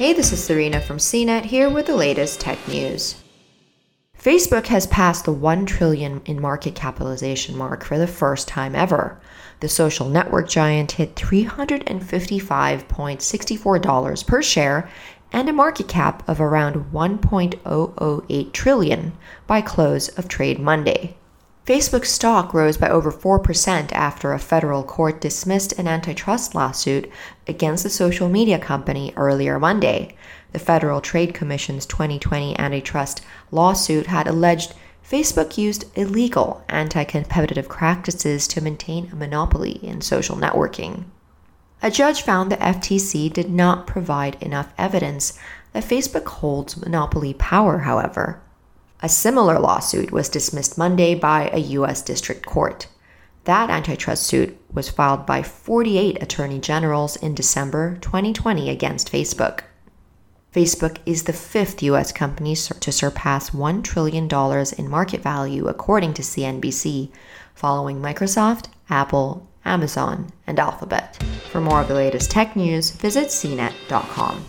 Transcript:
Hey, this is Serena from CNET here with the latest tech news. Facebook has passed the 1 trillion in market capitalization mark for the first time ever. The social network giant hit $355.64 per share and a market cap of around 1.008 trillion by close of trade Monday. Facebook stock rose by over 4% after a federal court dismissed an antitrust lawsuit against the social media company earlier Monday. The Federal Trade Commission's 2020 antitrust lawsuit had alleged Facebook used illegal anti competitive practices to maintain a monopoly in social networking. A judge found the FTC did not provide enough evidence that Facebook holds monopoly power, however. A similar lawsuit was dismissed Monday by a U.S. district court. That antitrust suit was filed by 48 attorney generals in December 2020 against Facebook. Facebook is the fifth U.S. company to surpass $1 trillion in market value, according to CNBC, following Microsoft, Apple, Amazon, and Alphabet. For more of the latest tech news, visit cnet.com.